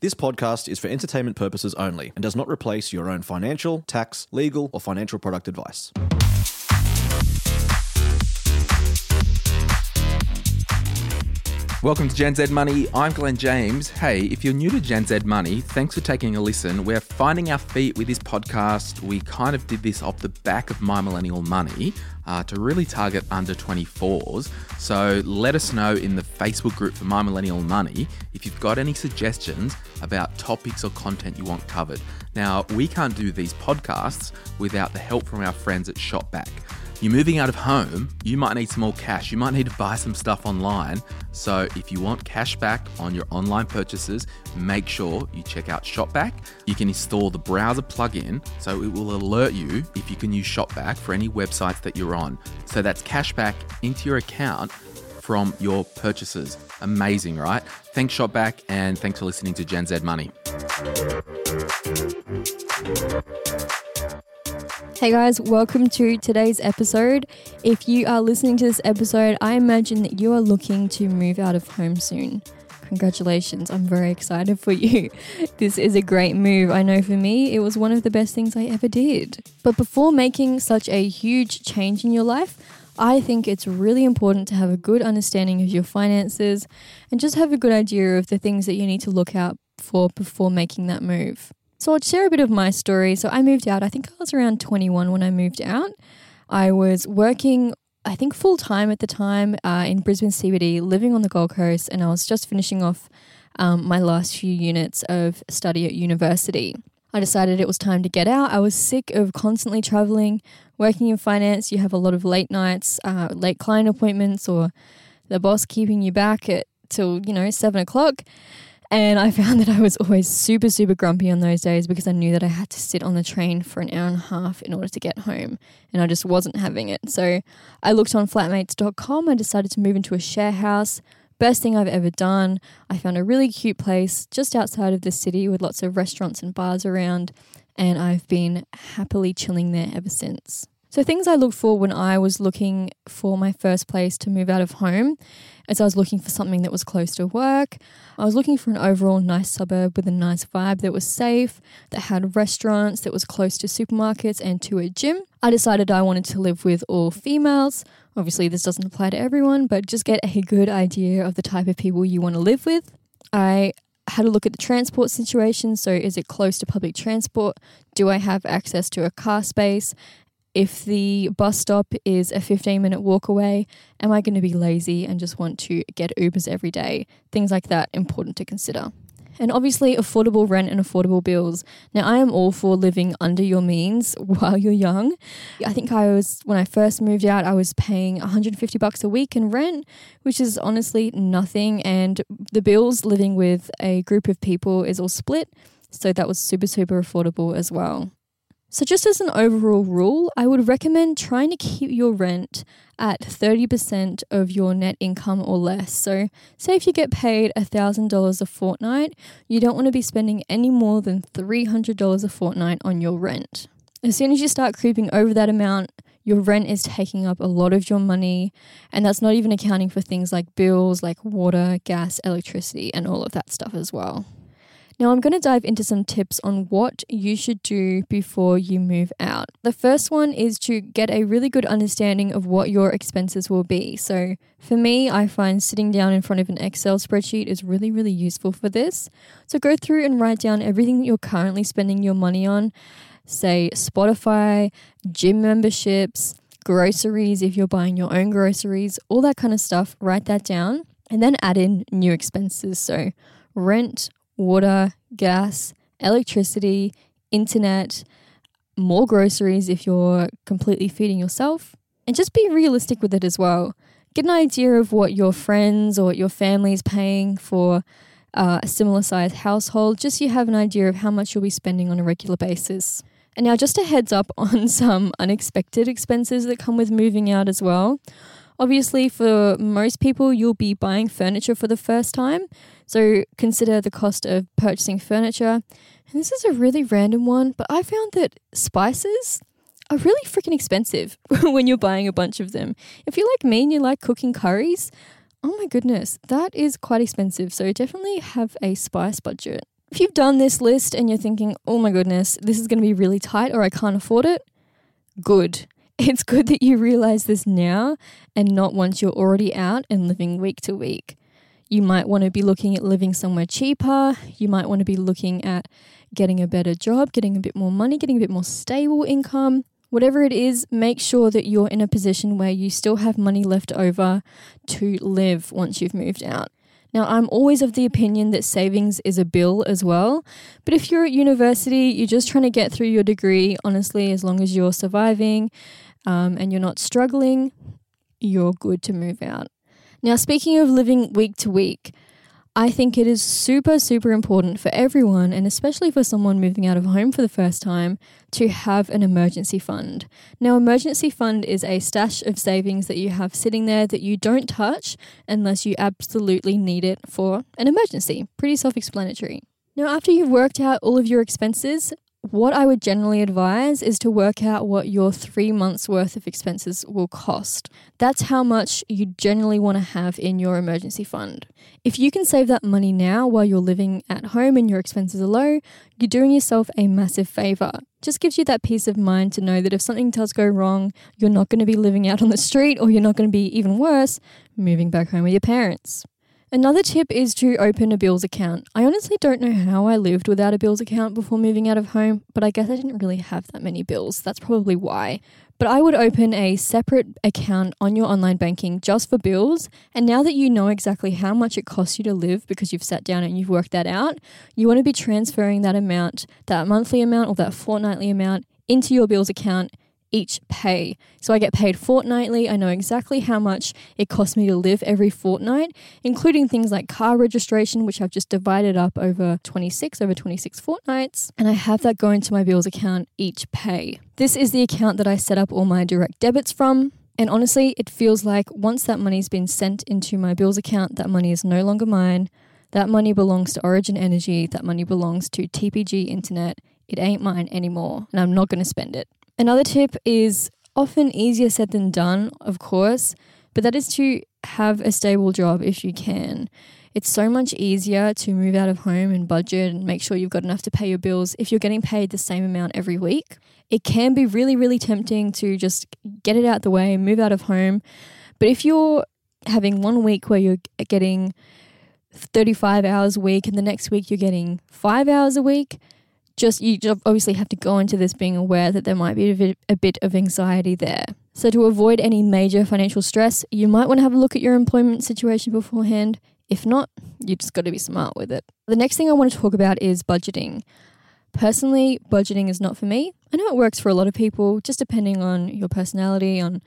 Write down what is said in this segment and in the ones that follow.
This podcast is for entertainment purposes only and does not replace your own financial, tax, legal, or financial product advice. Welcome to Gen Z Money. I'm Glen James. Hey, if you're new to Gen Z Money, thanks for taking a listen. We're finding our feet with this podcast. We kind of did this off the back of My Millennial Money uh, to really target under 24s. So let us know in the Facebook group for My Millennial Money if you've got any suggestions about topics or content you want covered. Now, we can't do these podcasts without the help from our friends at Shopback. You're moving out of home, you might need some more cash. You might need to buy some stuff online. So, if you want cash back on your online purchases, make sure you check out Shopback. You can install the browser plugin so it will alert you if you can use Shopback for any websites that you're on. So, that's cash back into your account from your purchases. Amazing, right? Thanks, Shopback, and thanks for listening to Gen Z Money. Hey guys, welcome to today's episode. If you are listening to this episode, I imagine that you are looking to move out of home soon. Congratulations, I'm very excited for you. This is a great move. I know for me, it was one of the best things I ever did. But before making such a huge change in your life, I think it's really important to have a good understanding of your finances and just have a good idea of the things that you need to look out for before making that move. So I'll share a bit of my story. So I moved out, I think I was around 21 when I moved out. I was working, I think, full time at the time uh, in Brisbane CBD, living on the Gold Coast, and I was just finishing off um, my last few units of study at university. I decided it was time to get out. I was sick of constantly traveling, working in finance. You have a lot of late nights, uh, late client appointments, or the boss keeping you back at till you know seven o'clock. And I found that I was always super, super grumpy on those days because I knew that I had to sit on the train for an hour and a half in order to get home. And I just wasn't having it. So I looked on flatmates.com. I decided to move into a share house. Best thing I've ever done. I found a really cute place just outside of the city with lots of restaurants and bars around. And I've been happily chilling there ever since. So, things I looked for when I was looking for my first place to move out of home, as I was looking for something that was close to work, I was looking for an overall nice suburb with a nice vibe that was safe, that had restaurants, that was close to supermarkets and to a gym. I decided I wanted to live with all females. Obviously, this doesn't apply to everyone, but just get a good idea of the type of people you want to live with. I had a look at the transport situation. So, is it close to public transport? Do I have access to a car space? If the bus stop is a 15 minute walk away, am I going to be lazy and just want to get Ubers every day? Things like that, important to consider. And obviously, affordable rent and affordable bills. Now, I am all for living under your means while you're young. I think I was, when I first moved out, I was paying 150 bucks a week in rent, which is honestly nothing. And the bills living with a group of people is all split. So that was super, super affordable as well. So, just as an overall rule, I would recommend trying to keep your rent at 30% of your net income or less. So, say if you get paid $1,000 a fortnight, you don't want to be spending any more than $300 a fortnight on your rent. As soon as you start creeping over that amount, your rent is taking up a lot of your money, and that's not even accounting for things like bills like water, gas, electricity, and all of that stuff as well. Now, I'm going to dive into some tips on what you should do before you move out. The first one is to get a really good understanding of what your expenses will be. So, for me, I find sitting down in front of an Excel spreadsheet is really, really useful for this. So, go through and write down everything that you're currently spending your money on, say Spotify, gym memberships, groceries if you're buying your own groceries, all that kind of stuff. Write that down and then add in new expenses. So, rent, water, gas, electricity, internet, more groceries if you're completely feeding yourself, and just be realistic with it as well. Get an idea of what your friends or your family is paying for uh, a similar sized household, just so you have an idea of how much you'll be spending on a regular basis. And now, just a heads up on some unexpected expenses that come with moving out as well. Obviously, for most people, you'll be buying furniture for the first time. So consider the cost of purchasing furniture. And this is a really random one, but I found that spices are really freaking expensive when you're buying a bunch of them. If you're like me and you like cooking curries, oh my goodness, that is quite expensive. So definitely have a spice budget. If you've done this list and you're thinking, oh my goodness, this is going to be really tight or I can't afford it, good. It's good that you realize this now and not once you're already out and living week to week. You might want to be looking at living somewhere cheaper. You might want to be looking at getting a better job, getting a bit more money, getting a bit more stable income. Whatever it is, make sure that you're in a position where you still have money left over to live once you've moved out. Now, I'm always of the opinion that savings is a bill as well. But if you're at university, you're just trying to get through your degree, honestly, as long as you're surviving um, and you're not struggling, you're good to move out. Now, speaking of living week to week, I think it is super, super important for everyone, and especially for someone moving out of home for the first time, to have an emergency fund. Now, emergency fund is a stash of savings that you have sitting there that you don't touch unless you absolutely need it for an emergency. Pretty self explanatory. Now, after you've worked out all of your expenses, what I would generally advise is to work out what your three months worth of expenses will cost. That's how much you generally want to have in your emergency fund. If you can save that money now while you're living at home and your expenses are low, you're doing yourself a massive favor. Just gives you that peace of mind to know that if something does go wrong, you're not going to be living out on the street or you're not going to be even worse, moving back home with your parents. Another tip is to open a bills account. I honestly don't know how I lived without a bills account before moving out of home, but I guess I didn't really have that many bills. That's probably why. But I would open a separate account on your online banking just for bills. And now that you know exactly how much it costs you to live because you've sat down and you've worked that out, you want to be transferring that amount, that monthly amount or that fortnightly amount, into your bills account each pay. So I get paid fortnightly. I know exactly how much it costs me to live every fortnight, including things like car registration, which I've just divided up over 26, over 26 fortnights. And I have that go into my bills account each pay. This is the account that I set up all my direct debits from. And honestly, it feels like once that money's been sent into my bills account, that money is no longer mine. That money belongs to Origin Energy. That money belongs to TPG Internet. It ain't mine anymore, and I'm not going to spend it. Another tip is often easier said than done, of course, but that is to have a stable job if you can. It's so much easier to move out of home and budget and make sure you've got enough to pay your bills if you're getting paid the same amount every week. It can be really, really tempting to just get it out the way and move out of home. But if you're having one week where you're getting 35 hours a week and the next week you're getting five hours a week, just you obviously have to go into this being aware that there might be a bit, of anxiety there. So, to avoid any major financial stress, you might want to have a look at your employment situation beforehand. If not, you just got to be smart with it. The next thing I want to talk about is budgeting. Personally, budgeting is not for me. I know it works for a lot of people, just depending on your personality, on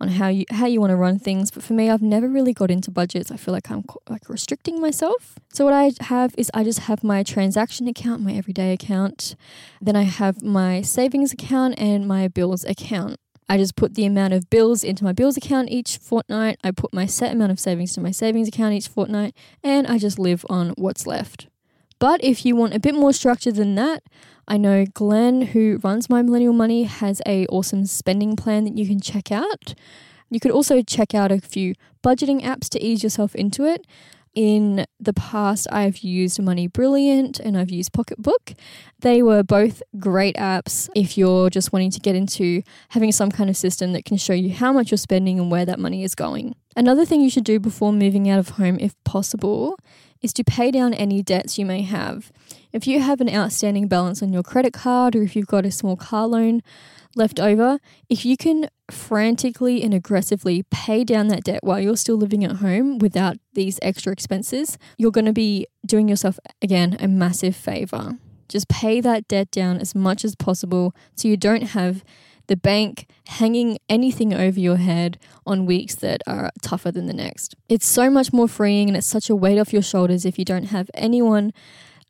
on how you how you want to run things. But for me, I've never really got into budgets. I feel like I'm like restricting myself. So what I have is I just have my transaction account, my everyday account. Then I have my savings account and my bills account. I just put the amount of bills into my bills account each fortnight. I put my set amount of savings to my savings account each fortnight, and I just live on what's left. But if you want a bit more structure than that, I know Glen, who runs My Millennial Money, has a awesome spending plan that you can check out. You could also check out a few budgeting apps to ease yourself into it. In the past, I've used Money Brilliant and I've used Pocketbook. They were both great apps if you're just wanting to get into having some kind of system that can show you how much you're spending and where that money is going. Another thing you should do before moving out of home, if possible, is to pay down any debts you may have. If you have an outstanding balance on your credit card or if you've got a small car loan left over, if you can frantically and aggressively pay down that debt while you're still living at home without these extra expenses, you're going to be doing yourself, again, a massive favor. Just pay that debt down as much as possible so you don't have the bank hanging anything over your head on weeks that are tougher than the next. It's so much more freeing and it's such a weight off your shoulders if you don't have anyone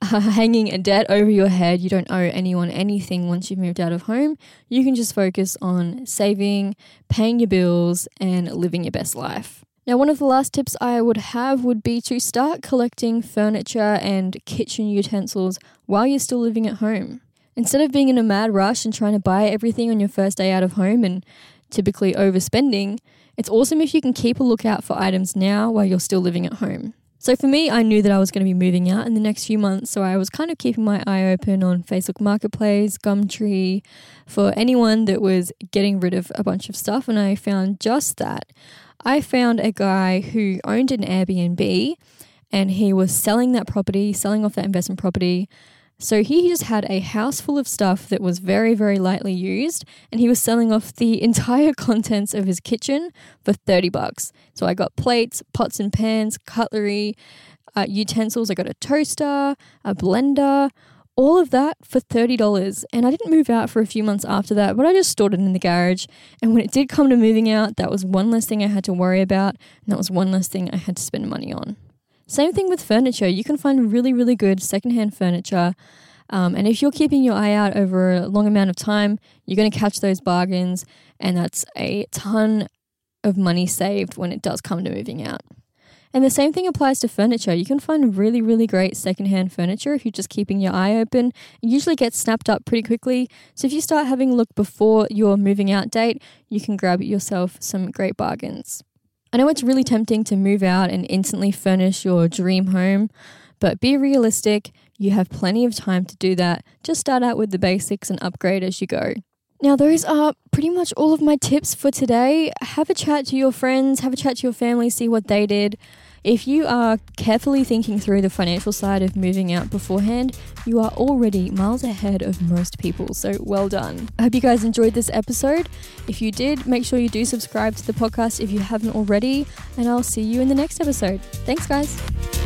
uh, hanging a debt over your head. You don't owe anyone anything once you've moved out of home. You can just focus on saving, paying your bills, and living your best life. Now, one of the last tips I would have would be to start collecting furniture and kitchen utensils while you're still living at home. Instead of being in a mad rush and trying to buy everything on your first day out of home and typically overspending, it's awesome if you can keep a lookout for items now while you're still living at home. So for me, I knew that I was going to be moving out in the next few months. So I was kind of keeping my eye open on Facebook Marketplace, Gumtree, for anyone that was getting rid of a bunch of stuff. And I found just that. I found a guy who owned an Airbnb and he was selling that property, selling off that investment property. So he just had a house full of stuff that was very, very lightly used, and he was selling off the entire contents of his kitchen for 30 bucks. So I got plates, pots and pans, cutlery, uh, utensils. I got a toaster, a blender, all of that for $30. And I didn't move out for a few months after that, but I just stored it in the garage. And when it did come to moving out, that was one less thing I had to worry about, and that was one less thing I had to spend money on. Same thing with furniture. You can find really, really good secondhand furniture. Um, and if you're keeping your eye out over a long amount of time, you're going to catch those bargains. And that's a ton of money saved when it does come to moving out. And the same thing applies to furniture. You can find really, really great secondhand furniture if you're just keeping your eye open. It usually gets snapped up pretty quickly. So if you start having a look before your moving out date, you can grab yourself some great bargains. I know it's really tempting to move out and instantly furnish your dream home, but be realistic. You have plenty of time to do that. Just start out with the basics and upgrade as you go. Now, those are pretty much all of my tips for today. Have a chat to your friends, have a chat to your family, see what they did. If you are carefully thinking through the financial side of moving out beforehand, you are already miles ahead of most people. So well done. I hope you guys enjoyed this episode. If you did, make sure you do subscribe to the podcast if you haven't already, and I'll see you in the next episode. Thanks, guys.